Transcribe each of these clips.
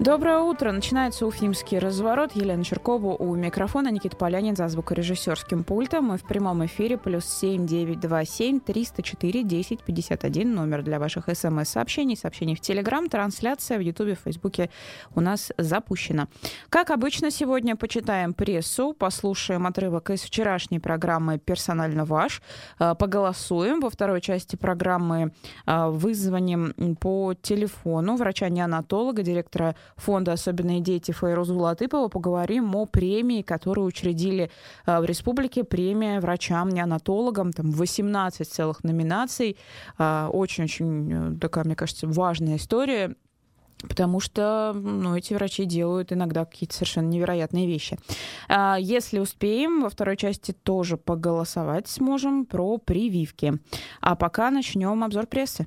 Доброе утро. Начинается уфимский разворот. Елена Черкова у микрофона, Никита Полянин за звукорежиссерским пультом. Мы в прямом эфире. Плюс семь девять два семь триста четыре десять пятьдесят один. Номер для ваших смс-сообщений, сообщений в Телеграм. Трансляция в Ютубе, в Фейсбуке у нас запущена. Как обычно, сегодня почитаем прессу, послушаем отрывок из вчерашней программы «Персонально ваш», э, поголосуем. Во второй части программы э, вызвоним по телефону врача-неонатолога, директора фонда «Особенные дети» Файрузу Латыпова поговорим о премии, которую учредили э, в республике. Премия врачам-неонатологам, там 18 целых номинаций. Э, очень-очень э, такая, мне кажется, важная история потому что ну, эти врачи делают иногда какие-то совершенно невероятные вещи. Если успеем, во второй части тоже поголосовать сможем про прививки. А пока начнем обзор прессы.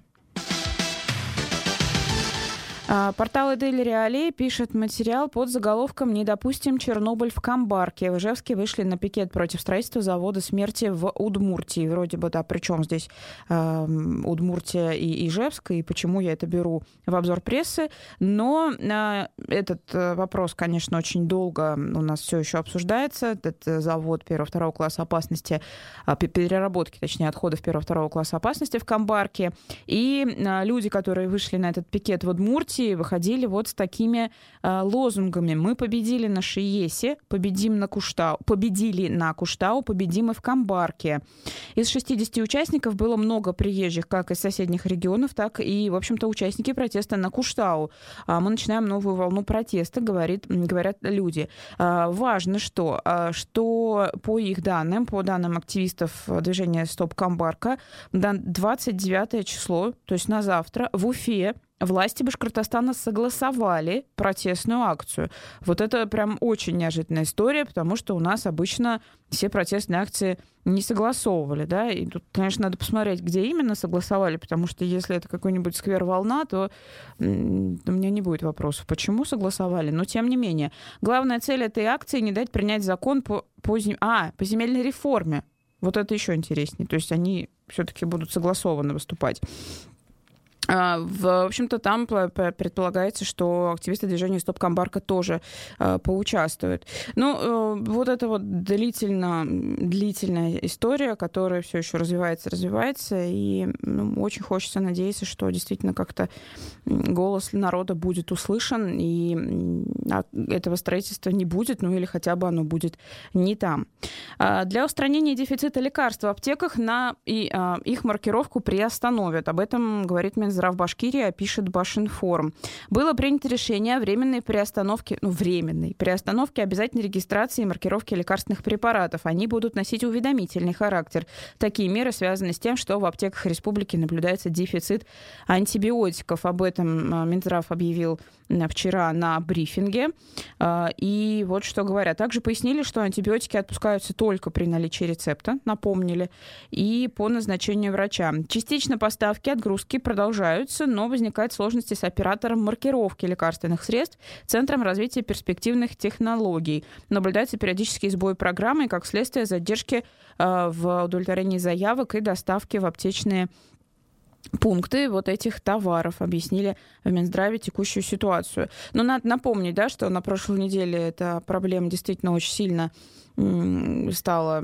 А, портал Эдель Реалей пишет материал под заголовком «Не допустим Чернобыль в Камбарке». В Ижевске вышли на пикет против строительства завода смерти в Удмуртии. Вроде бы, да, причем здесь э, Удмуртия и Ижевск, и почему я это беру в обзор прессы. Но э, этот вопрос, конечно, очень долго у нас все еще обсуждается. Этот э, завод первого-второго класса опасности, переработки, точнее, отходов первого-второго класса опасности в Камбарке. И э, люди, которые вышли на этот пикет в Удмуртии, Белоруссии выходили вот с такими э, лозунгами. Мы победили на Шиесе, победим на Куштау, победили на Куштау, победим и в Камбарке. Из 60 участников было много приезжих, как из соседних регионов, так и, в общем-то, участники протеста на Куштау. А мы начинаем новую волну протеста, говорит, говорят люди. А, важно, что, а, что по их данным, по данным активистов движения «Стоп Камбарка», 29 число, то есть на завтра, в Уфе власти Башкортостана согласовали протестную акцию. Вот это прям очень неожиданная история, потому что у нас обычно все протестные акции не согласовывали, да, и тут, конечно, надо посмотреть, где именно согласовали, потому что если это какой-нибудь сквер-волна, то у меня не будет вопросов, почему согласовали, но тем не менее. Главная цель этой акции — не дать принять закон по, по, а, по земельной реформе. Вот это еще интереснее. То есть они все-таки будут согласованно выступать. А, в общем-то, там предполагается, что активисты движения Стоп Камбарка тоже э, поучаствуют. Ну, э, вот это вот длительно, длительная история, которая все еще развивается, развивается, и ну, очень хочется надеяться, что действительно как-то голос народа будет услышан, и а, этого строительства не будет, ну или хотя бы оно будет не там. Для устранения дефицита лекарств в аптеках на и, их маркировку приостановят. Об этом говорит Минздрав Минздрав Башкирии, пишет Башинформ. Было принято решение о временной приостановке, ну, временной приостановке обязательной регистрации и маркировки лекарственных препаратов. Они будут носить уведомительный характер. Такие меры связаны с тем, что в аптеках республики наблюдается дефицит антибиотиков. Об этом а, Минздрав объявил вчера на брифинге. А, и вот что говорят. Также пояснили, что антибиотики отпускаются только при наличии рецепта, напомнили, и по назначению врача. Частично поставки отгрузки продолжаются, но возникают сложности с оператором маркировки лекарственных средств, Центром развития перспективных технологий. Наблюдается периодический сбой программы и, как следствие, задержки а, в удовлетворении заявок и доставки в аптечные пункты вот этих товаров, объяснили в Минздраве текущую ситуацию. Но надо напомнить, да, что на прошлой неделе эта проблема действительно очень сильно стала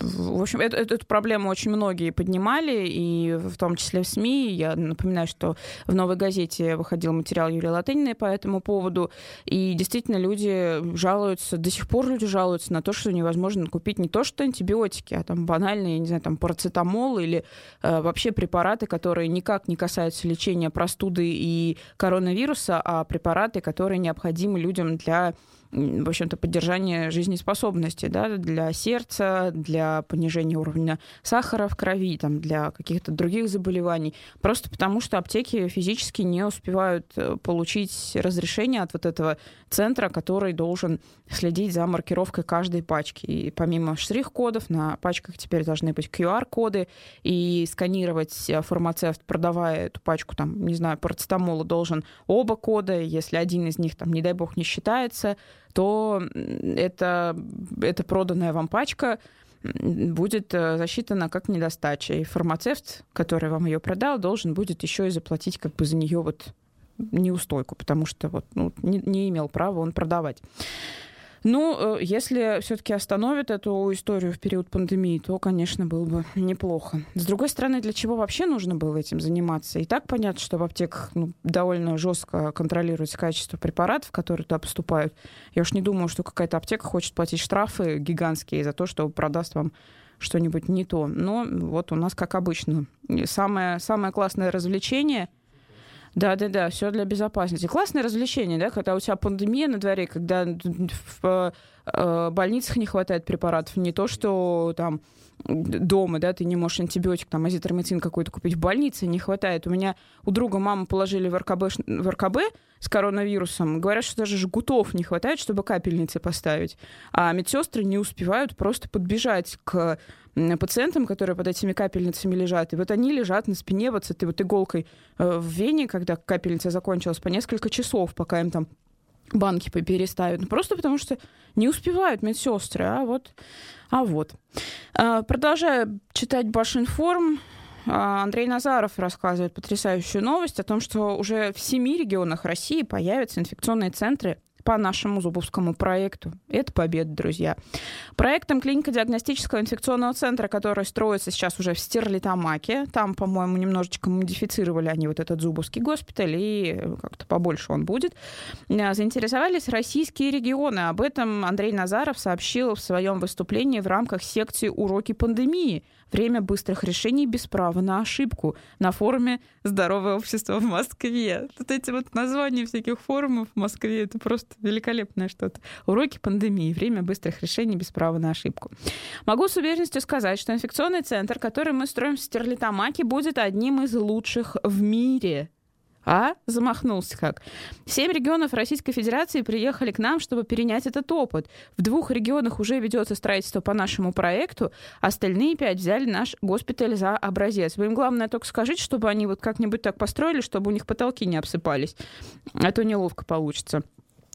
в общем, эту, эту проблему очень многие поднимали, и в том числе в СМИ. Я напоминаю, что в «Новой газете» выходил материал Юлии Латыниной по этому поводу, и действительно люди жалуются, до сих пор люди жалуются на то, что невозможно купить не то что антибиотики, а там банальные, не знаю, там парацетамол или э, вообще препараты, которые никак не касаются лечения простуды и коронавируса, а препараты, которые необходимы людям для в общем-то, поддержания жизнеспособности да, для сердца, для понижения уровня сахара в крови, там, для каких-то других заболеваний. Просто потому, что аптеки физически не успевают э, получить разрешение от вот этого центра, который должен следить за маркировкой каждой пачки. И помимо штрих-кодов на пачках теперь должны быть QR-коды, и сканировать э, фармацевт, продавая эту пачку, там, не знаю, парацетамола, должен оба кода, если один из них, там, не дай бог, не считается, то это, это проданная вам пачка будет э, засчитана как недостача. И фармацевт, который вам ее продал, должен будет еще и заплатить как бы за нее вот неустойку, потому что вот, ну, не, не имел права он продавать. Ну, э, если все-таки остановят эту историю в период пандемии, то, конечно, было бы неплохо. С другой стороны, для чего вообще нужно было этим заниматься? И так понятно, что в аптеках ну, довольно жестко контролируется качество препаратов, которые туда поступают. Я уж не думаю, что какая-то аптека хочет платить штрафы гигантские за то, что продаст вам что-нибудь не то. Но вот у нас, как обычно, самое, самое классное развлечение — да, да, да, все для безопасности. Классное развлечение, да, когда у тебя пандемия на дворе, когда в э, больницах не хватает препаратов, не то, что там дома, да, ты не можешь антибиотик, там, азитромицин какой-то купить в больнице, не хватает. У меня у друга маму положили в РКБ, в РКБ с коронавирусом. Говорят, что даже жгутов не хватает, чтобы капельницы поставить. А медсестры не успевают просто подбежать к пациентам, которые под этими капельницами лежат. И вот они лежат на спине вот с этой вот иголкой э, в вене, когда капельница закончилась, по несколько часов, пока им там банки переставят. Ну, просто потому что не успевают медсестры, а вот. А вот. А, продолжая читать Башинформ, а, Андрей Назаров рассказывает потрясающую новость о том, что уже в семи регионах России появятся инфекционные центры по нашему зубовскому проекту. Это победа, друзья. Проектом клинико-диагностического инфекционного центра, который строится сейчас уже в Стерлитамаке, там, по-моему, немножечко модифицировали они вот этот зубовский госпиталь, и как-то побольше он будет, э, заинтересовались российские регионы. Об этом Андрей Назаров сообщил в своем выступлении в рамках секции «Уроки пандемии», Время быстрых решений без права на ошибку на форуме «Здоровое общество в Москве». Вот эти вот названия всяких форумов в Москве, это просто великолепное что-то. Уроки пандемии. Время быстрых решений без права на ошибку. Могу с уверенностью сказать, что инфекционный центр, который мы строим в Стерлитамаке, будет одним из лучших в мире. А? Замахнулся как. Семь регионов Российской Федерации приехали к нам, чтобы перенять этот опыт. В двух регионах уже ведется строительство по нашему проекту, остальные пять взяли наш госпиталь за образец. Вы им главное только скажите, чтобы они вот как-нибудь так построили, чтобы у них потолки не обсыпались. А то неловко получится.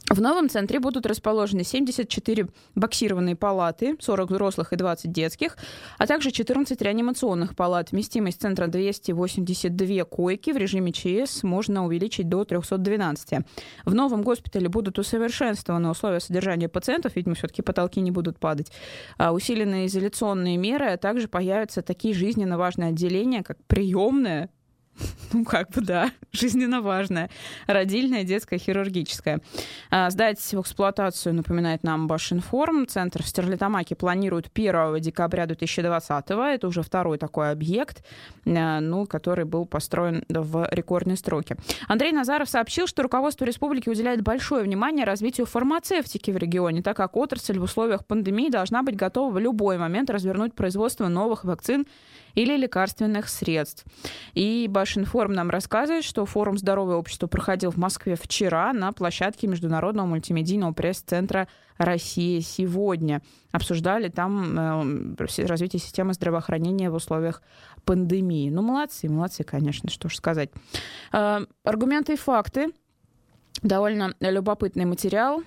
В новом центре будут расположены 74 боксированные палаты, 40 взрослых и 20 детских, а также 14 реанимационных палат. Вместимость центра 282 койки в режиме ЧС можно увеличить до 312. В новом госпитале будут усовершенствованы условия содержания пациентов, видимо, все-таки потолки не будут падать, а усиленные изоляционные меры, а также появятся такие жизненно важные отделения, как приемная, ну, как бы, да, жизненно важная. Родильная, детская, хирургическая. Сдать в эксплуатацию, напоминает нам Башинформ. Центр в Стерлитамаке планируют 1 декабря 2020 -го. Это уже второй такой объект, а, ну, который был построен в рекордной строке. Андрей Назаров сообщил, что руководство республики уделяет большое внимание развитию фармацевтики в регионе, так как отрасль в условиях пандемии должна быть готова в любой момент развернуть производство новых вакцин или лекарственных средств. И Башинформ нам рассказывает, что форум «Здоровое общество» проходил в Москве вчера на площадке Международного мультимедийного пресс-центра «Россия сегодня». Обсуждали там э, развитие системы здравоохранения в условиях пандемии. Ну, молодцы, молодцы, конечно, что ж сказать. Э, аргументы и факты. Довольно любопытный материал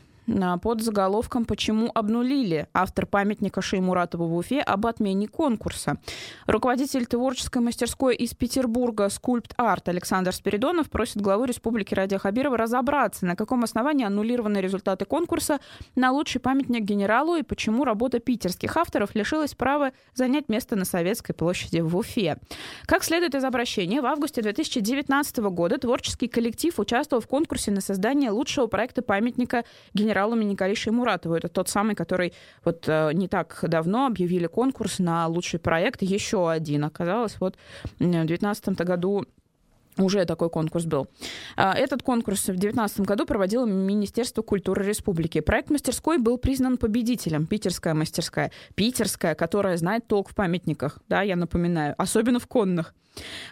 под заголовком «Почему обнулили?» автор памятника Шеймуратову в Уфе об отмене конкурса. Руководитель творческой мастерской из Петербурга «Скульпт Арт» Александр Спиридонов просит главу Республики Радия Хабирова разобраться, на каком основании аннулированы результаты конкурса на лучший памятник генералу и почему работа питерских авторов лишилась права занять место на Советской площади в Уфе. Как следует из обращения, в августе 2019 года творческий коллектив участвовал в конкурсе на создание лучшего проекта памятника генералу генералу Миникалише Муратову. Это тот самый, который вот э, не так давно объявили конкурс на лучший проект. Еще один. Оказалось, вот в 2019 году уже такой конкурс был. А, этот конкурс в 2019 году проводило Министерство культуры республики. Проект мастерской был признан победителем. Питерская мастерская. Питерская, которая знает толк в памятниках, да, я напоминаю, особенно в конных.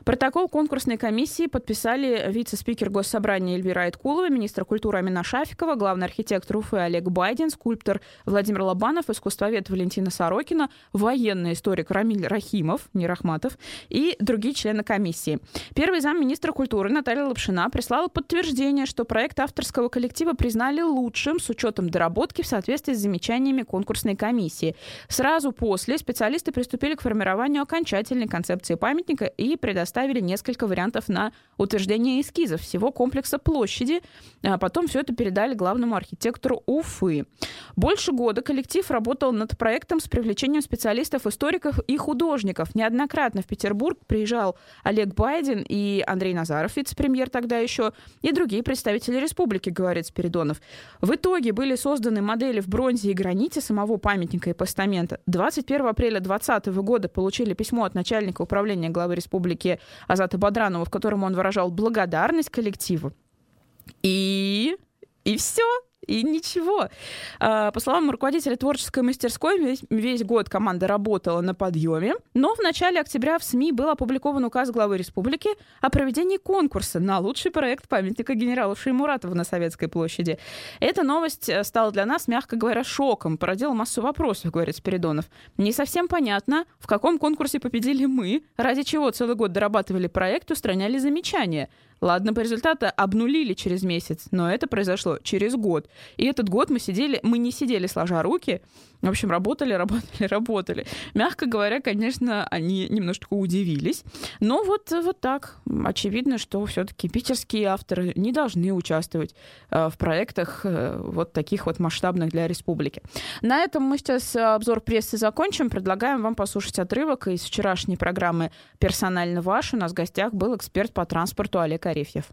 Протокол конкурсной комиссии подписали вице-спикер Госсобрания Эльвира Айткулова, министр культуры Амина Шафикова, главный архитектор Уфы Олег Байден, скульптор Владимир Лобанов, искусствовед Валентина Сорокина, военный историк Рамиль Рахимов, не Рахматов, и другие члены комиссии. Первый замминистра культуры Наталья Лапшина прислала подтверждение, что проект авторского коллектива признали лучшим с учетом доработки в соответствии с замечаниями конкурсной комиссии. Сразу после специалисты приступили к формированию окончательной концепции памятника и и предоставили несколько вариантов на утверждение эскизов всего комплекса площади. А потом все это передали главному архитектору Уфы. Больше года коллектив работал над проектом с привлечением специалистов, историков и художников. Неоднократно в Петербург приезжал Олег Байден и Андрей Назаров, вице-премьер тогда еще, и другие представители республики, говорит Спиридонов. В итоге были созданы модели в бронзе и граните самого памятника и постамента. 21 апреля 2020 года получили письмо от начальника управления главы республики Азата Бадранова, в котором он выражал благодарность коллективу. И... И все и ничего. А, по словам руководителя творческой мастерской, весь, весь год команда работала на подъеме, но в начале октября в СМИ был опубликован указ главы республики о проведении конкурса на лучший проект памятника генералу Шеймуратову на Советской площади. Эта новость э, стала для нас, мягко говоря, шоком, породила массу вопросов, говорит Спиридонов. Не совсем понятно, в каком конкурсе победили мы, ради чего целый год дорабатывали проект, устраняли замечания. Ладно, по результату обнулили через месяц, но это произошло через год. И этот год мы сидели, мы не сидели сложа руки, в общем, работали, работали, работали. Мягко говоря, конечно, они немножко удивились. Но вот, вот так. Очевидно, что все-таки питерские авторы не должны участвовать э, в проектах э, вот таких вот масштабных для республики. На этом мы сейчас обзор прессы закончим. Предлагаем вам послушать отрывок из вчерашней программы «Персонально ваш». У нас в гостях был эксперт по транспорту Олег Арефьев.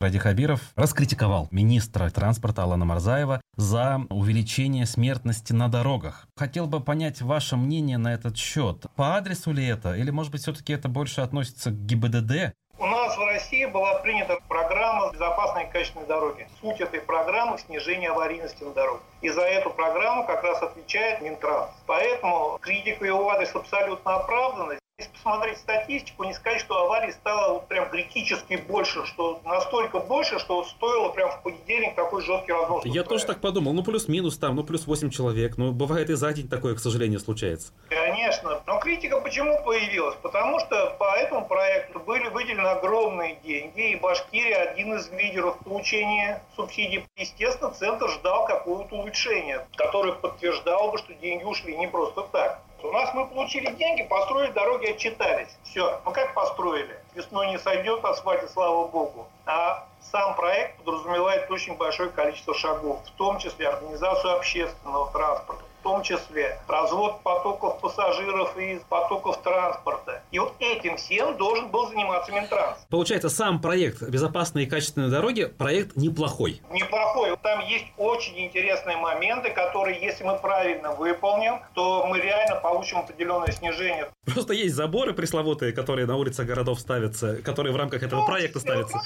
Ради Хабиров раскритиковал министра транспорта Алана Марзаева за увеличение смертности на дорогах. Хотел бы понять ваше мнение на этот счет. По адресу ли это? Или, может быть, все-таки это больше относится к ГИБДД? У нас в России была принята программа «Безопасные и качественные дороги». Суть этой программы – снижение аварийности на дорогах. И за эту программу как раз отвечает Минтранс. Поэтому критика его адрес абсолютно оправдана. Если посмотреть статистику, не сказать, что аварий стало вот прям критически больше, что настолько больше, что стоило прям в понедельник такой жесткий разнос. Я тоже так подумал, ну плюс-минус там, ну плюс 8 человек, ну бывает и за день такое, к сожалению, случается. Конечно, но критика почему появилась? Потому что по этому проекту были выделены огромные деньги, и Башкирия один из лидеров получения субсидий. Естественно, центр ждал какое-то улучшение, которое подтверждало бы, что деньги ушли не просто так. У нас мы получили деньги, построили дороги, отчитались. Все. Ну как построили? Весной не сойдет асфальт, и слава богу. А сам проект подразумевает очень большое количество шагов, в том числе организацию общественного транспорта, том числе развод потоков пассажиров и потоков транспорта. И вот этим всем должен был заниматься Минтранс. Получается, сам проект «Безопасные и качественные дороги» проект неплохой. Неплохой. Там есть очень интересные моменты, которые, если мы правильно выполним, то мы реально получим определенное снижение. Просто есть заборы пресловутые, которые на улицах городов ставятся, которые в рамках этого ну, проекта ставятся.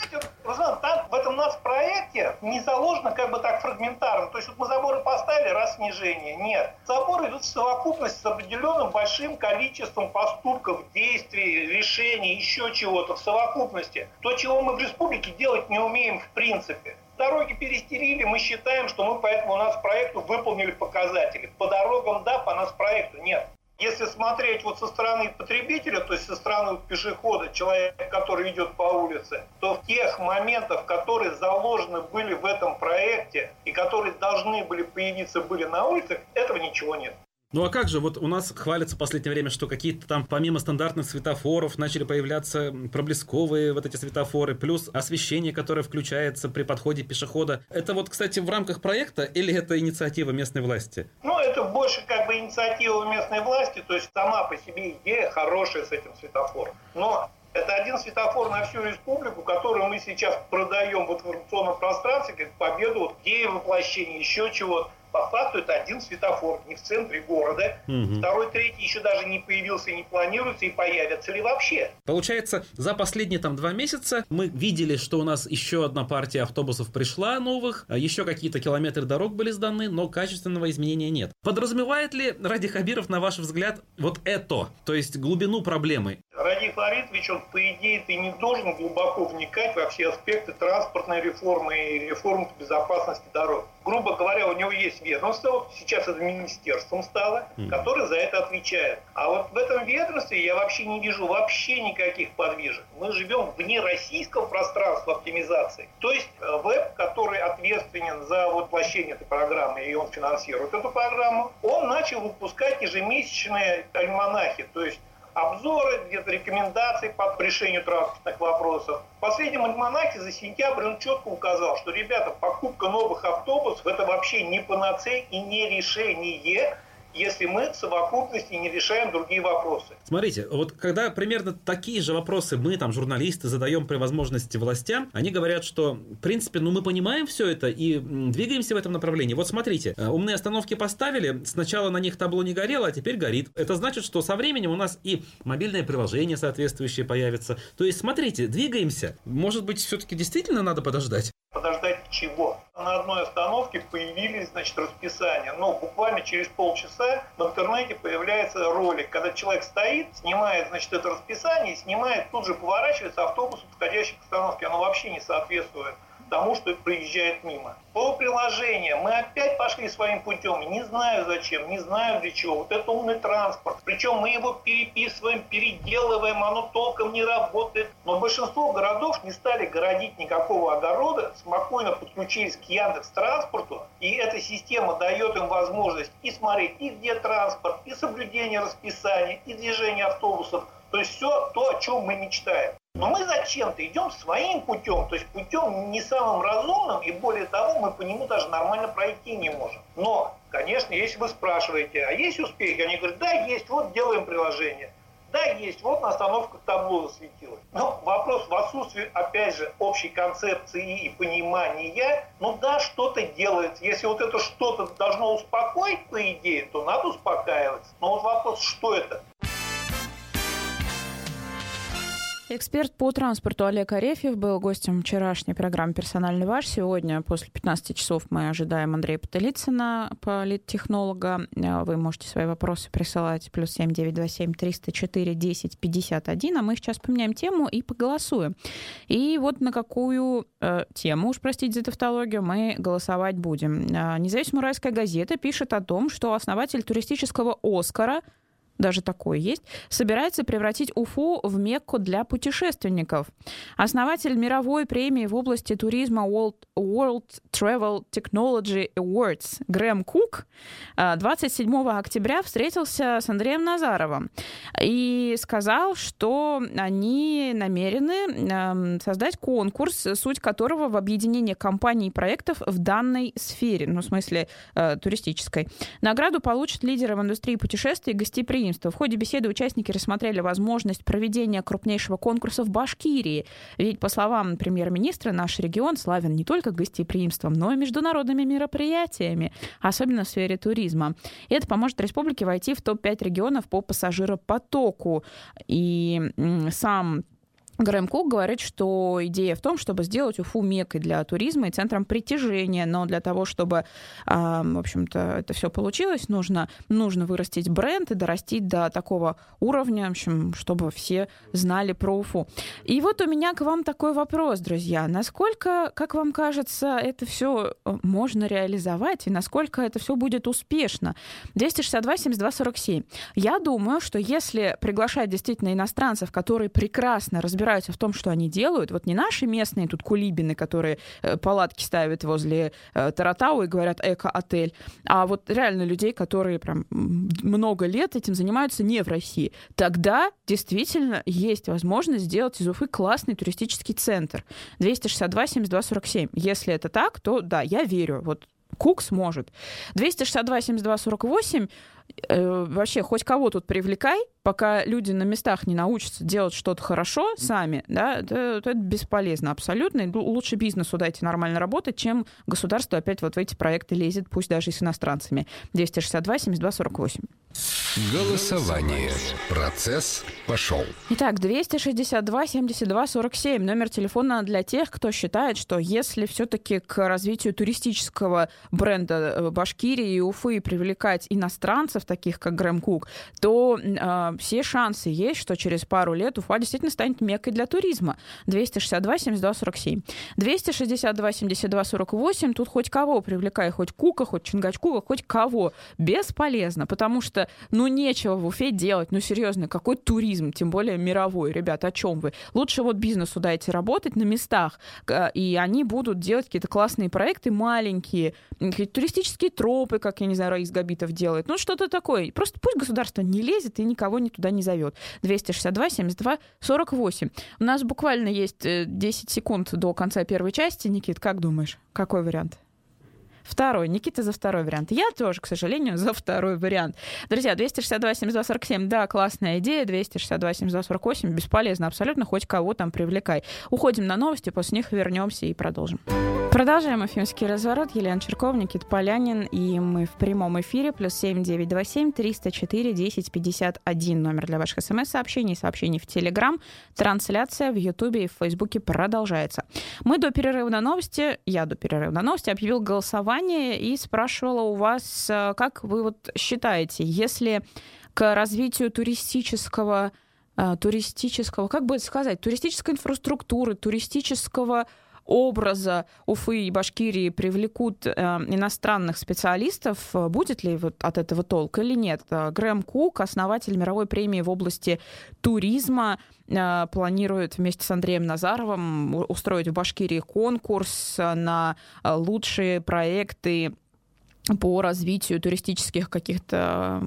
Знаете, там в этом нас проекте не заложено как бы так фрагментарно. То есть вот мы заборы поставили, раз снижение. Нет. Забор идут в совокупность с определенным большим количеством поступков, действий, решений, еще чего-то в совокупности. То, чего мы в республике делать не умеем в принципе. Дороги перестерили, мы считаем, что мы поэтому у нас проекту выполнили показатели. По дорогам да, по нас проекту нет. Если смотреть вот со стороны потребителя, то есть со стороны пешехода, человека, который идет по улице, то в тех моментах, которые заложены были в этом проекте и которые должны были появиться были на улицах, этого ничего нет. Ну а как же, вот у нас хвалится в последнее время, что какие-то там помимо стандартных светофоров начали появляться проблесковые вот эти светофоры, плюс освещение, которое включается при подходе пешехода. Это вот, кстати, в рамках проекта или это инициатива местной власти? Ну, это больше как бы инициатива местной власти, то есть сама по себе идея хорошая с этим светофором. Но это один светофор на всю республику, который мы сейчас продаем в информационном пространстве как победу, вот, идея воплощения, еще чего-то. По факту это один светофор, не в центре города. Угу. Второй, третий еще даже не появился не планируется, и появятся ли вообще. Получается, за последние там два месяца мы видели, что у нас еще одна партия автобусов пришла новых, а еще какие-то километры дорог были сданы, но качественного изменения нет. Подразумевает ли Ради Хабиров, на ваш взгляд, вот это, то есть глубину проблемы? Ради Фаритович, он, по идее, ты не должен глубоко вникать во все аспекты транспортной реформы и реформы безопасности дорог. Грубо говоря, у него есть ведомство, сейчас это министерством стало, которое за это отвечает. А вот в этом ведомстве я вообще не вижу вообще никаких подвижек. Мы живем вне российского пространства оптимизации. То есть э, веб, который от ответственен за воплощение этой программы, и он финансирует эту программу, он начал выпускать ежемесячные альманахи, то есть обзоры, где-то рекомендации по решению транспортных вопросов. В последнем альманахе за сентябрь он четко указал, что, ребята, покупка новых автобусов – это вообще не панацея и не решение если мы в совокупности не решаем другие вопросы. Смотрите, вот когда примерно такие же вопросы мы, там, журналисты, задаем при возможности властям, они говорят, что, в принципе, ну, мы понимаем все это и двигаемся в этом направлении. Вот смотрите, э, умные остановки поставили, сначала на них табло не горело, а теперь горит. Это значит, что со временем у нас и мобильное приложение соответствующее появится. То есть, смотрите, двигаемся. Может быть, все-таки действительно надо подождать? Подождать чего? На одной остановке появились, значит, расписания. Но буквально через полчаса в интернете появляется ролик, когда человек стоит, снимает, значит, это расписание, и снимает, тут же поворачивается автобус, подходящий к остановке. Оно вообще не соответствует тому, что проезжает мимо. По приложениям мы опять пошли своим путем. Не знаю зачем, не знаю для чего. Вот это умный транспорт. Причем мы его переписываем, переделываем, оно толком не работает. Но большинство городов не стали городить никакого огорода, спокойно подключились к Яндекс транспорту. И эта система дает им возможность и смотреть, и где транспорт, и соблюдение расписания, и движение автобусов. То есть все то, о чем мы мечтаем. Но мы зачем-то идем своим путем, то есть путем не самым разумным, и более того, мы по нему даже нормально пройти не можем. Но, конечно, если вы спрашиваете, а есть успехи? Они говорят, да, есть, вот делаем приложение. Да, есть, вот на остановках табло засветилось. Но вопрос в отсутствии, опять же, общей концепции и понимания, ну да, что-то делается. Если вот это что-то должно успокоить, по идее, то надо успокаиваться. Но вот вопрос, что это? Эксперт по транспорту Олег Арефьев был гостем вчерашней программы «Персональный ваш». Сегодня после 15 часов мы ожидаем Андрея Потылицына, политтехнолога. Вы можете свои вопросы присылать плюс семь девять два семь триста четыре десять пятьдесят один, а мы сейчас поменяем тему и поголосуем. И вот на какую э, тему, уж простите за тавтологию, мы голосовать будем. Э, Независимая уральская газета пишет о том, что основатель туристического «Оскара» даже такое есть, собирается превратить Уфу в Мекку для путешественников. Основатель мировой премии в области туризма World, World Travel Technology Awards Грэм Кук 27 а, октября встретился с Андреем Назаровым и сказал, что они намерены создать конкурс, суть которого в объединении компаний и проектов в данной сфере, ну, в смысле э, туристической. Награду получат лидеры в индустрии путешествий и гостеприимства гостеприимства. В ходе беседы участники рассмотрели возможность проведения крупнейшего конкурса в Башкирии. Ведь, по словам премьер-министра, наш регион славен не только гостеприимством, но и международными мероприятиями, особенно в сфере туризма. И это поможет республике войти в топ-5 регионов по пассажиропотоку. И сам Грэм Кук говорит, что идея в том, чтобы сделать Уфу мекой для туризма и центром притяжения, но для того, чтобы, в общем-то, это все получилось, нужно, нужно вырастить бренд и дорастить до такого уровня, в общем, чтобы все знали про Уфу. И вот у меня к вам такой вопрос, друзья. Насколько, как вам кажется, это все э, можно реализовать и насколько это все будет успешно? 262 72 47. Я думаю, что если приглашать действительно иностранцев, которые прекрасно разбираются разбираются в том, что они делают, вот не наши местные тут кулибины, которые э, палатки ставят возле э, Таратау и говорят эко-отель, а вот реально людей, которые прям много лет этим занимаются не в России, тогда действительно есть возможность сделать из Уфы классный туристический центр. 262 72 47. Если это так, то да, я верю. Вот Кук сможет. 262 72 48 э, вообще хоть кого тут привлекай, пока люди на местах не научатся делать что-то хорошо сами, да, это, это бесполезно абсолютно. И лучше бизнесу дайте нормально работать, чем государство опять вот в эти проекты лезет, пусть даже и с иностранцами. 262 72 48. Голосование. Процесс пошел. Итак, 262 72 47. Номер телефона для тех, кто считает, что если все-таки к развитию туристического бренда э, Башкирии и Уфы привлекать иностранцев, таких как Грэм Кук, то э, все шансы есть, что через пару лет Уфа действительно станет меккой для туризма. 262 72 47. 262 72 48. Тут хоть кого привлекай, хоть Кука, хоть Чингачкука, хоть кого. Бесполезно, потому что, ну, нечего в Уфе делать. Ну, серьезно, какой туризм, тем более мировой. Ребята, о чем вы? Лучше вот бизнесу дайте работать на местах, и они будут делать какие-то классные проекты маленькие, туристические тропы, как, я не знаю, Раис Габитов делает. Ну, что-то такое. Просто пусть государство не лезет и никого не туда не зовет. 262 72 48. У нас буквально есть 10 э, секунд до конца первой части. Никит, как думаешь, какой вариант? Второй. Никита за второй вариант. Я тоже, к сожалению, за второй вариант. Друзья, 262 72 47, да, классная идея. 262 72 48, бесполезно абсолютно, хоть кого там привлекай. Уходим на новости, после них вернемся и продолжим. Продолжаем эфимский разворот. Елена Черков, Никит Полянин, и мы в прямом эфире. Плюс 7927 304 10 51. Номер для ваших смс-сообщений, сообщений в Телеграм. Трансляция в Ютубе и в Фейсбуке продолжается. Мы до перерыва на новости, я до перерыва на новости объявил голосование образования и спрашивала у вас, э, как вы вот считаете, если к развитию туристического, э, туристического, как бы сказать, туристической инфраструктуры, туристического образа Уфы и Башкирии привлекут э, иностранных специалистов, будет ли вот от этого толк или нет? Грэм Кук, основатель мировой премии в области туризма, э, планирует вместе с Андреем Назаровым устроить в Башкирии конкурс на лучшие проекты по развитию туристических каких-то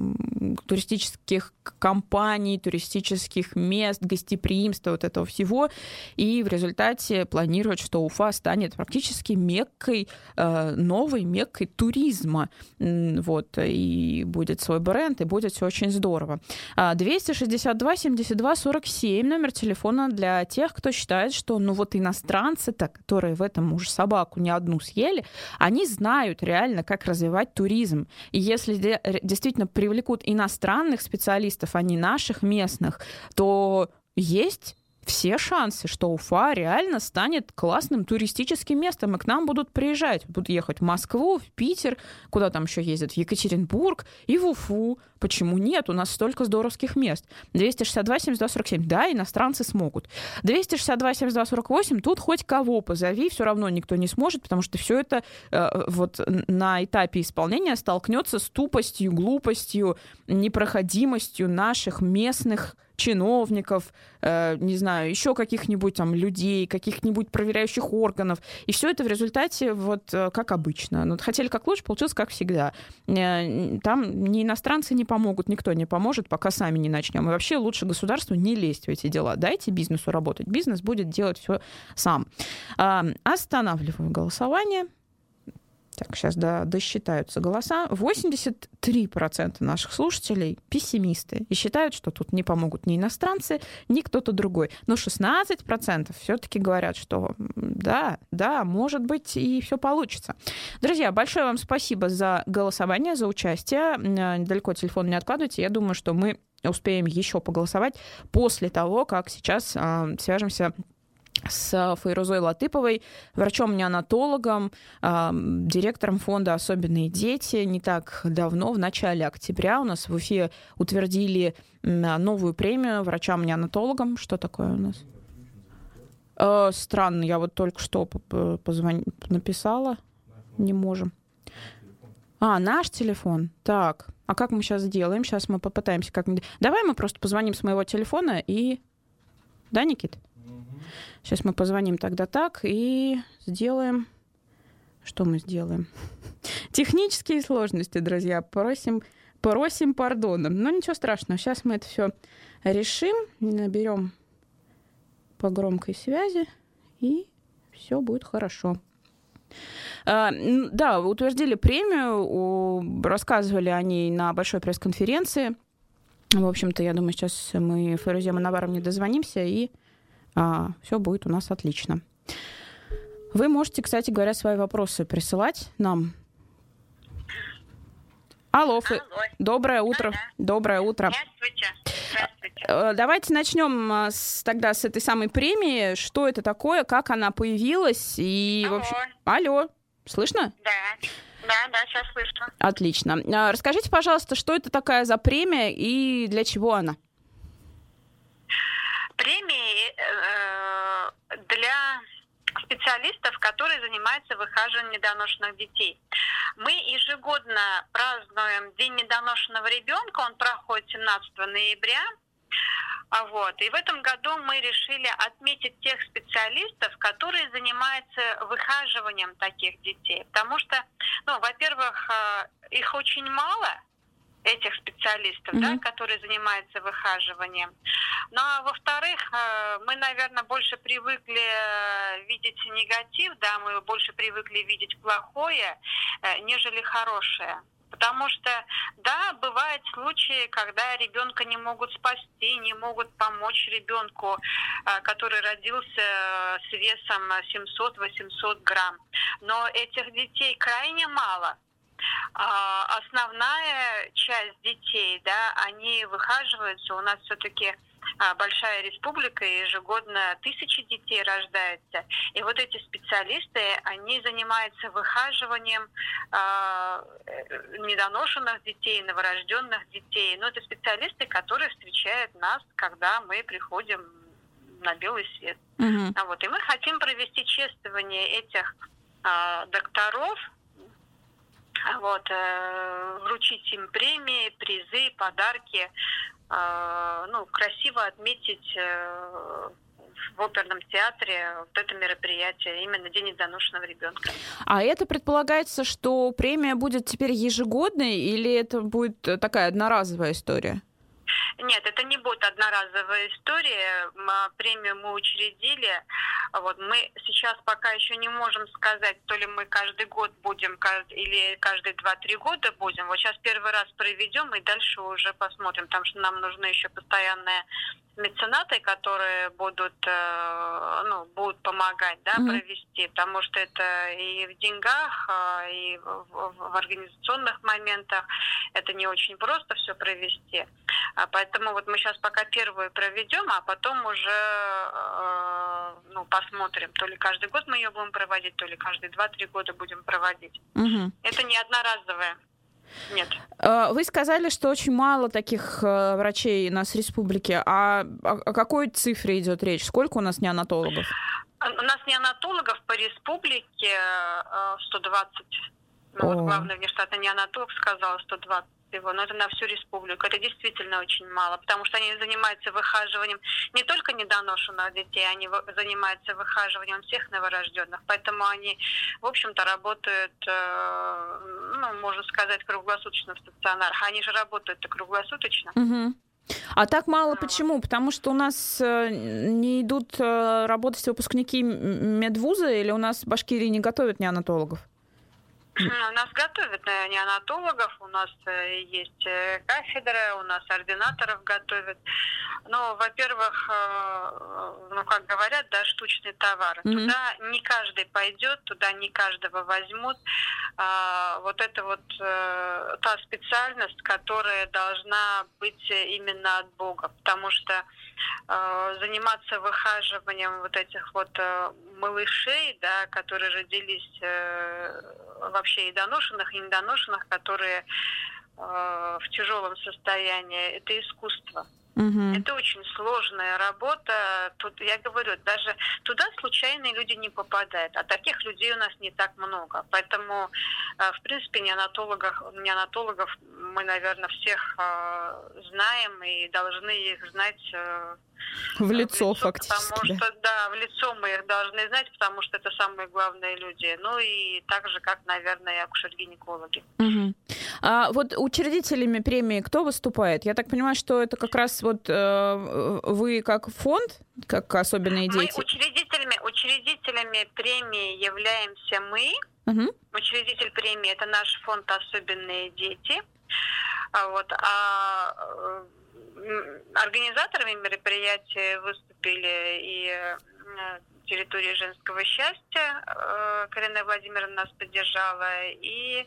туристических компаний, туристических мест, гостеприимства, вот этого всего. И в результате планируют, что Уфа станет практически меккой, э, новой меккой туризма. Вот, и будет свой бренд, и будет все очень здорово. 262 72 47 номер телефона для тех, кто считает, что ну вот иностранцы-то, которые в этом уже собаку не одну съели, они знают реально, как развивать туризм. И если действительно привлекут иностранных специалистов, а не наших местных, то есть все шансы, что Уфа реально станет классным туристическим местом, и к нам будут приезжать. Будут ехать в Москву, в Питер, куда там еще ездят, в Екатеринбург и в Уфу. Почему нет? У нас столько здоровских мест. 262 72 47. Да, иностранцы смогут. 262 72 48. Тут хоть кого позови, все равно никто не сможет, потому что все это э, вот на этапе исполнения столкнется с тупостью, глупостью, непроходимостью наших местных чиновников, э, не знаю, еще каких-нибудь там людей, каких-нибудь проверяющих органов. И все это в результате вот э, как обычно. Ну, хотели как лучше, получилось как всегда. Э, там ни иностранцы не помогут, никто не поможет, пока сами не начнем. И вообще лучше государству не лезть в эти дела. Дайте бизнесу работать. Бизнес будет делать все сам. Э, останавливаю голосование. Так, сейчас да, досчитаются голоса. 83% наших слушателей пессимисты и считают, что тут не помогут ни иностранцы, ни кто-то другой. Но 16% все-таки говорят, что да, да, может быть, и все получится. Друзья, большое вам спасибо за голосование, за участие. Далеко телефон не откладывайте. Я думаю, что мы успеем еще поголосовать после того, как сейчас э, свяжемся с Файрузой Латыповой, врачом-неонатологом, директором фонда «Особенные дети». Не так давно, в начале октября, у нас в Уфе утвердили новую премию врачам-неонатологам. Что такое у нас? Э, странно, я вот только что позвон... написала. Не можем. А, наш телефон. Так, а как мы сейчас сделаем? Сейчас мы попытаемся как-нибудь... Давай мы просто позвоним с моего телефона и... Да, Никит? Сейчас мы позвоним тогда так и сделаем... Что мы сделаем? Технические сложности, друзья. Просим, просим пардона. Но ничего страшного. Сейчас мы это все решим. Наберем по громкой связи. И все будет хорошо. А, да, утвердили премию, рассказывали о ней на большой пресс-конференции. В общем-то, я думаю, сейчас мы Фарузе Наваром не дозвонимся и а, все будет у нас отлично. Вы можете, кстати говоря, свои вопросы присылать нам. Алло, Алло. доброе утро. Да, да. Доброе утро. Здравствуйте. Здравствуйте. Э, давайте начнем а, с, тогда с этой самой премии. Что это такое, как она появилась и Алло. вообще. Алло, слышно? Да. Да, да, сейчас слышно. Отлично. А, расскажите, пожалуйста, что это такая за премия и для чего она? Премии э, для специалистов, которые занимаются выхаживанием недоношенных детей. Мы ежегодно празднуем День недоношенного ребенка, он проходит 17 ноября. А вот. И в этом году мы решили отметить тех специалистов, которые занимаются выхаживанием таких детей. Потому что, ну, во-первых, э, их очень мало, этих специалистов, mm-hmm. да, которые занимаются выхаживанием. Ну а во-вторых, э, мы, наверное, больше привыкли э, видеть негатив, да, мы больше привыкли видеть плохое, нежели хорошее. Потому что, да, бывают случаи, когда ребенка не могут спасти, не могут помочь ребенку, э, который родился с весом 700-800 грамм. Но этих детей крайне мало. А основная часть детей, да, они выхаживаются. У нас все-таки а, большая республика, и ежегодно тысячи детей рождается. И вот эти специалисты, они занимаются выхаживанием э, недоношенных детей, новорожденных детей. Но это специалисты, которые встречают нас, когда мы приходим на белый свет. Mm-hmm. А вот, и мы хотим провести чествование этих э, докторов, вот, э, вручить им премии, призы, подарки, э, ну, красиво отметить э, в оперном театре вот это мероприятие, именно День недоношенного ребенка. А это предполагается, что премия будет теперь ежегодной или это будет такая одноразовая история? Нет, это не будет одноразовая история. Премию мы учредили. Вот мы сейчас пока еще не можем сказать, то ли мы каждый год будем или каждые два-три года будем. Вот сейчас первый раз проведем и дальше уже посмотрим, потому что нам нужно еще постоянное меценаты, которые будут, э, ну, будут помогать, да, mm-hmm. провести, потому что это и в деньгах, а, и в, в организационных моментах это не очень просто все провести. А поэтому вот мы сейчас пока первую проведем, а потом уже э, ну, посмотрим, то ли каждый год мы ее будем проводить, то ли каждые два-три года будем проводить. Mm-hmm. Это не одноразовое. Нет. А, вы сказали, что очень мало таких э, врачей у нас в республике. А о какой цифре идет речь? Сколько у нас неонатологов? У нас неонатологов по республике 120. Э, ну, вот главный внештатный неонатолог сказал 120 всего, но это на всю республику. Это действительно очень мало, потому что они занимаются выхаживанием не только недоношенных детей, они занимаются выхаживанием всех новорожденных. Поэтому они, в общем-то, работают, э, ну, можно сказать, круглосуточно в стационарах. Они же работают круглосуточно. Угу. А так мало почему? Потому что у нас э, не идут э, работать выпускники медвуза или у нас в Башкирии не готовят неонатологов? У нас готовят э, неонатологов, у нас э, есть э, кафедра, у нас ординаторов готовят. Но, во-первых, ну, как говорят, да, штучный товар. Mm-hmm. Туда не каждый пойдет, туда не каждого возьмут. А, вот это вот та специальность, которая должна быть именно от Бога. Потому что заниматься выхаживанием вот этих вот малышей, да, которые родились вообще и доношенных, и недоношенных, которые э, в тяжелом состоянии, это искусство. Угу. Это очень сложная работа. Тут, я говорю, даже туда случайные люди не попадают, а таких людей у нас не так много. Поэтому, э, в принципе, неонатологов, неонатологов мы, наверное, всех э, знаем и должны их знать э, в лицо, в лицо фактически. Потому что, да, в лицо мы их должны знать, потому что это самые главные люди. Ну и так же, как, наверное, и акушер-гинекологи. Угу. А вот учредителями премии кто выступает? Я так понимаю, что это как раз вот э, вы как фонд, как особенные дети? Мы учредителями, учредителями премии являемся мы. Угу. Учредитель премии это наш фонд «Особенные дети». А вот, а организаторами мероприятия выступили и э, территории женского счастья. Э, Карина Владимировна нас поддержала. И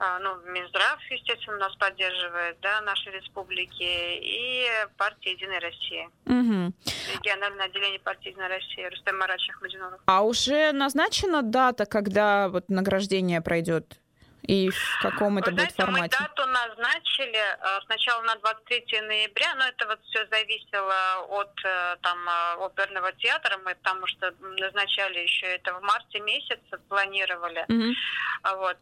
э, ну, Минздрав, естественно, нас поддерживает, да, нашей республики. И партия «Единая Россия». Угу. Региональное отделение партии «Единая Россия» Рустем Марач Ахмадинов. А уже назначена дата, когда вот награждение пройдет? И в каком это Вы будет знаете, формате? Мы дату назначили э, сначала на 23 ноября, но это вот все зависело от э, там э, оперного театра, мы потому что назначали еще это в марте месяце, планировали. А Вот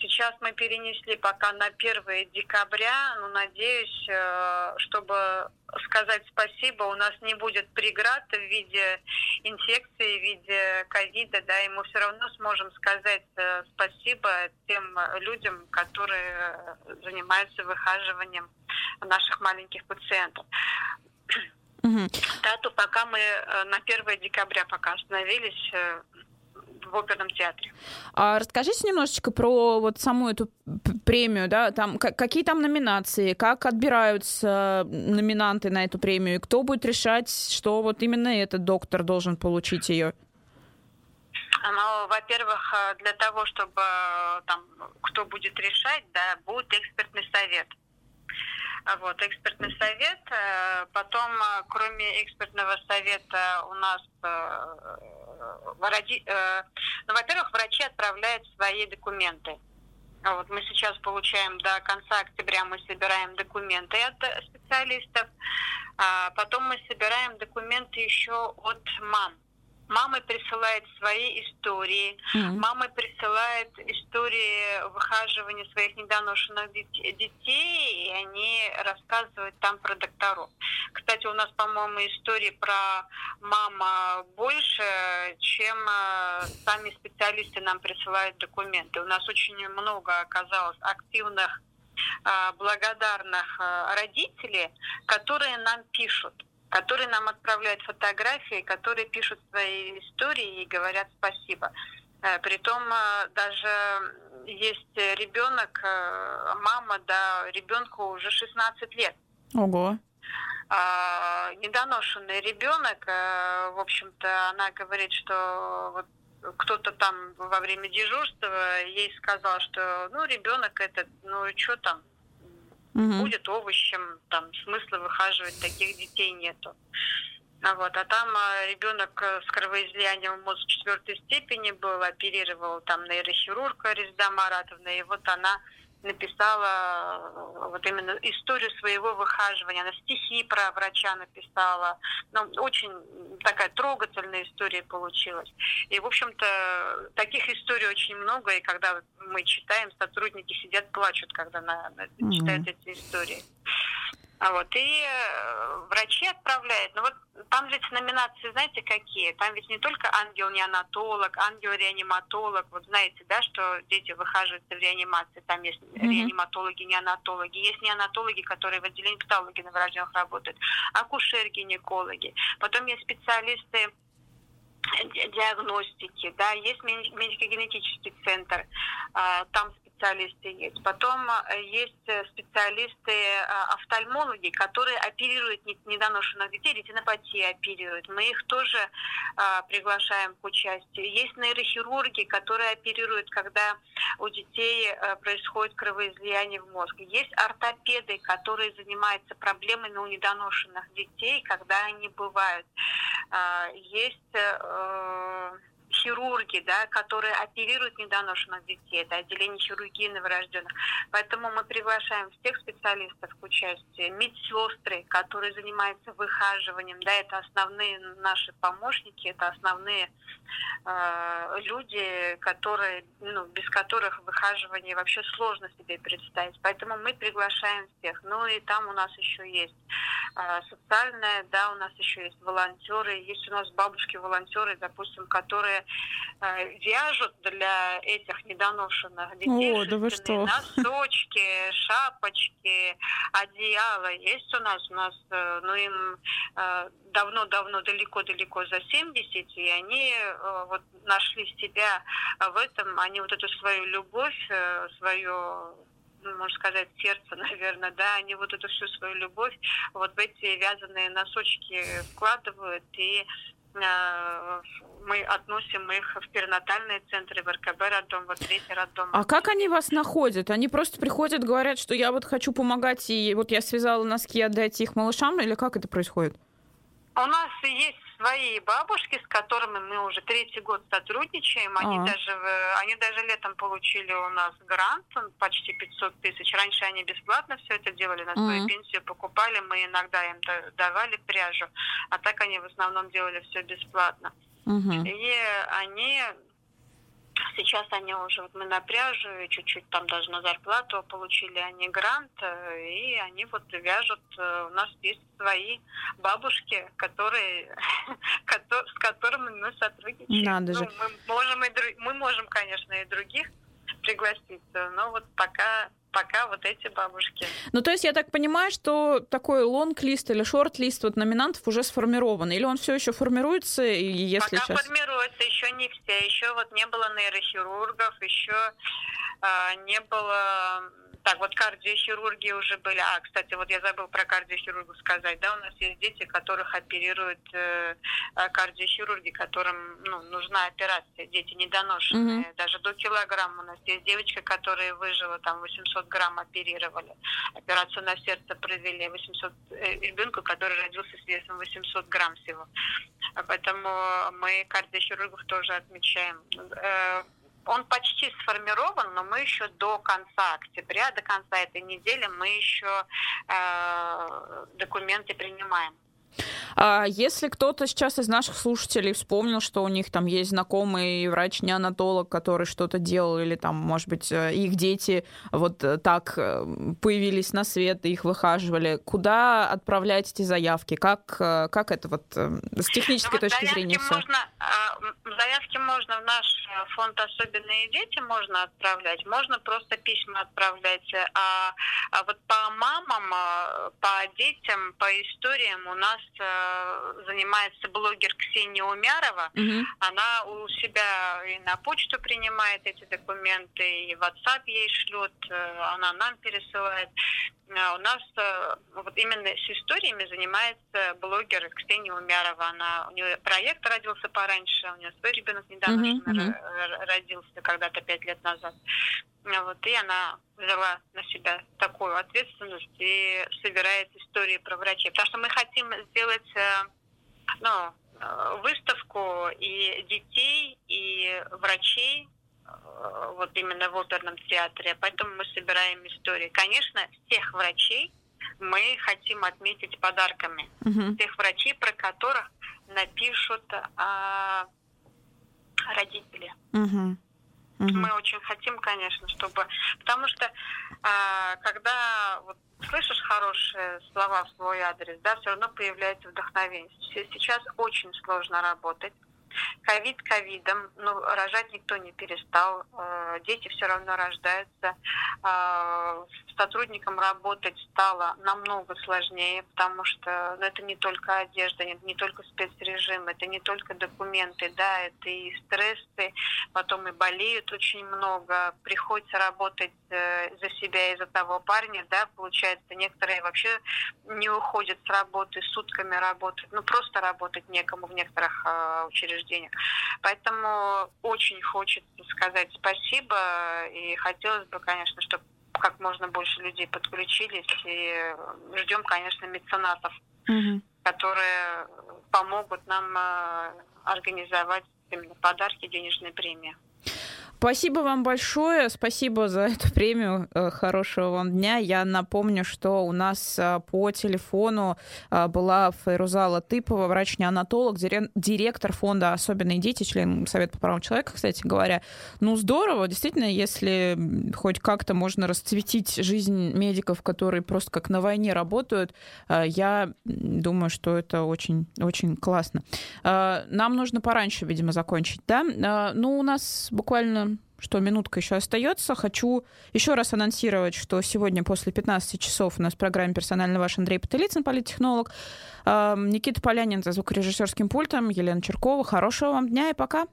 сейчас мы перенесли пока на 1 декабря, но надеюсь, э, чтобы сказать спасибо, у нас не будет преград в виде инфекции, в виде ковида, да, и мы все равно сможем сказать спасибо тем людям, которые э, занимаются выхаживанием наших маленьких пациентов. Мгм. Дату пока мы э, на 1 декабря пока остановились э, в оперном театре. А расскажите немножечко про вот саму эту премию, да, там ка- какие там номинации, как отбираются номинанты на эту премию, и кто будет решать, что вот именно этот доктор должен получить ее? Ну, во-первых, э, для того, чтобы э, там кто будет решать, да, будет экспертный совет. А Вот, экспертный совет. э, Потом, кроме экспертного совета, у нас, ну, во-первых, врачи отправляют свои документы. А Вот мы сейчас получаем до конца октября мы собираем документы от специалистов, а потом мы собираем документы еще от мам. Мамы присылают свои истории, Мгм. Мамы присылают истории выхаживания своих недоношенных дет- детей, и они рассказывают там про докторов. Кстати, у нас, по-моему, истории про мама больше, чем э, сами специалисты нам присылают документы. У нас очень много оказалось активных, э, благодарных э, родителей, которые нам пишут которые нам отправляют фотографии, которые пишут свои истории и говорят спасибо. Э, Притом э, даже есть ребенок, э, мама, да, ребенку уже 16 лет. Ого. А, недоношенный ребенок, в общем-то, она говорит, что вот кто-то там во время дежурства ей сказал, что ну ребенок этот, ну что там, Мгм. будет овощем, там смысла выхаживать таких детей нету. А вот, а там а, ребенок э, с кровоизлиянием мозга четвертой степени был, оперировал там нейрохирург Резда Маратовна, и вот она написала э, вот именно историю своего выхаживания. Она стихи про врача написала. Ну, очень такая трогательная история получилась. И, в общем-то, таких историй очень много, и когда мы читаем, сотрудники сидят, плачут, когда на, на- читают эти истории. А вот, и э, врачи отправляют. Но вот там ведь номинации, знаете, какие? Там ведь не только ангел-неонатолог, ангел-реаниматолог. Вот знаете, да, что дети выхаживаются в реанимации. Там есть Мгм. реаниматологи, неонатологи. Есть неонатологи, которые в отделении патологии новорожденных работают. Акушер-гинекологи. Потом есть специалисты ди- диагностики, да, есть меди- медико-генетический центр, а, там специалисты есть. Потом а, есть э, специалисты а, офтальмологи, которые оперируют не- недоношенных детей, ретинопатии оперируют. Мы их тоже а, приглашаем к участию. Есть нейрохирурги, которые оперируют, когда у детей э, происходит кровоизлияние в мозг. Есть ортопеды, которые занимаются проблемами у недоношенных детей, когда они бывают. А, Есть э, хирурги, да, которые оперируют недоношенных детей, это отделение хирургии новорожденных. Поэтому мы приглашаем всех специалистов к участию. Медсестры, которые занимаются выхаживанием, да, это основные наши помощники, это основные э, люди, которые, ну, без которых выхаживание вообще сложно себе представить. Поэтому мы приглашаем всех. Ну и там у нас еще есть э, социальное, да, у нас еще есть волонтеры, есть у нас бабушки-волонтеры, допустим, которые вяжут для этих недоношенных детей О, да вы что? носочки, шапочки, одеяла. Есть у нас, у нас, э, ну им э, давно-давно, далеко-далеко за 70, и они э, вот нашли себя в этом, они вот эту свою любовь, э, свое ну, можно сказать, сердце, наверное, да, они вот эту всю свою любовь вот в эти вязаные носочки вкладывают, и э, мы относим их в перинатальные центры, в РКБ роддом, вот третий роддом. А как они вас находят? Они просто приходят, говорят, что я вот хочу помогать, и вот я связала носки, отдайте их малышам, или как это происходит? У нас есть свои бабушки, с которыми мы уже третий год сотрудничаем. Они А. даже, они даже летом получили у нас грант, он почти 500 тысяч. Раньше они бесплатно все это делали, на свою Мгм. пенсию покупали, мы иногда им да- давали пряжу, а так они в основном делали все бесплатно. Мгм. И они сейчас они уже вот мы на пряжу и чуть-чуть там даже на зарплату получили они грант э, и они вот вяжут э, у нас есть свои бабушки которые кото- с которыми мы сотрудничаем Надо Ну, же. мы можем и мы можем конечно и других пригласить э, но вот пока пока вот эти бабушки Ну, то есть я так понимаю, что такой лонг-лист или шорт-лист вот номинантов уже сформирован, или он все еще формируется, и если Пока сейчас... формируется, еще не все. Еще вот не было нейрохирургов, еще а, не было... Так, вот кардиохирурги уже были. А, кстати, вот я забыл про кардиохирургов сказать. Да, у нас есть дети, которых оперируют э, а, кардиохирурги, которым ну, нужна операция. Дети недоношенные. Мгм. Даже до килограмма у нас есть девочка, которая выжила, там 800 грамм оперировали. Операцию на сердце провели 800 э, ребенку, который родился с весом 800 грамм всего. Поэтому мы кардиохирургов тоже отмечаем. Э, Он почти сформирован, но мы еще до конца октября, до конца этой недели мы еще э, документы принимаем. А если кто-то сейчас из наших слушателей вспомнил, что у них там есть знакомый врач-неонатолог, который что-то делал, или там, может быть, э, их дети вот э, так э, появились на свет, и их выхаживали, куда отправлять эти заявки? Как, как это вот с технической Ну, вот точки зрения все? Можно, а, заявки можно в наш фонд «Особенные дети» можно отправлять, можно просто письма отправлять. А, а вот по мамам, по детям, по историям у нас занимается блогер Ксения Умярова. Мгм. Она у себя и на почту принимает эти документы, и WhatsApp ей шлет, э, она нам пересылает. А У нас э, вот именно с историями занимается блогер Ксения Умярова. Она, у нее проект родился пораньше, у нее свой ребенок недавно р- р- родился когда-то пять лет назад. А Вот, и она взяла на себя такую ответственность и собирает истории про врачей. Потому что мы хотим сделать э, ну, э, выставку и детей, и врачей вот именно в оперном театре. Поэтому мы собираем истории. Конечно, всех врачей мы хотим отметить подарками. Мгм. Тех врачей, про которых напишут а, родители. Мгм. Мгм. Мы очень хотим, конечно, чтобы... Потому что а, когда вот, слышишь хорошие слова в свой адрес, да, все равно появляется вдохновение. Се- Сейчас очень сложно работать. Ковид ковидом, ну, рожать никто не перестал, э, дети все равно рождаются. Э, сотрудникам работать стало намного сложнее, потому что ну, это не только одежда, не, не только спецрежим, это не только документы, да, это и стрессы, потом и болеют очень много, приходится работать э, за себя и за того парня, да, получается, некоторые вообще не уходят с работы, сутками работают, ну просто работать некому в некоторых э, учреждениях. Поэтому очень хочется сказать спасибо, и хотелось бы, конечно, чтобы как можно больше людей подключились, и ждем, конечно, меценатов, Мгм. которые помогут нам э, организовать именно подарки, денежные премии. Спасибо вам большое, спасибо за эту премию, Э, хорошего вам дня. Я напомню, что у нас э, по телефону э, была Файруза Латыпова, врач-неонатолог, директор фонда «Особенные дети», член Совета по правам человека, кстати говоря. Ну, здорово, действительно, если хоть как-то можно расцветить жизнь медиков, которые просто как на войне работают, я думаю, что это очень, очень классно. Нам нужно пораньше, видимо, закончить, да? Ну, у нас буквально что минутка еще остается. Хочу еще раз анонсировать, что сегодня после 15 часов у нас в программе «Персонально ваш» Андрей Пателицын, политтехнолог, э, Никита Полянин за звукорежиссерским пультом, Елена Черкова. Хорошего вам дня и пока.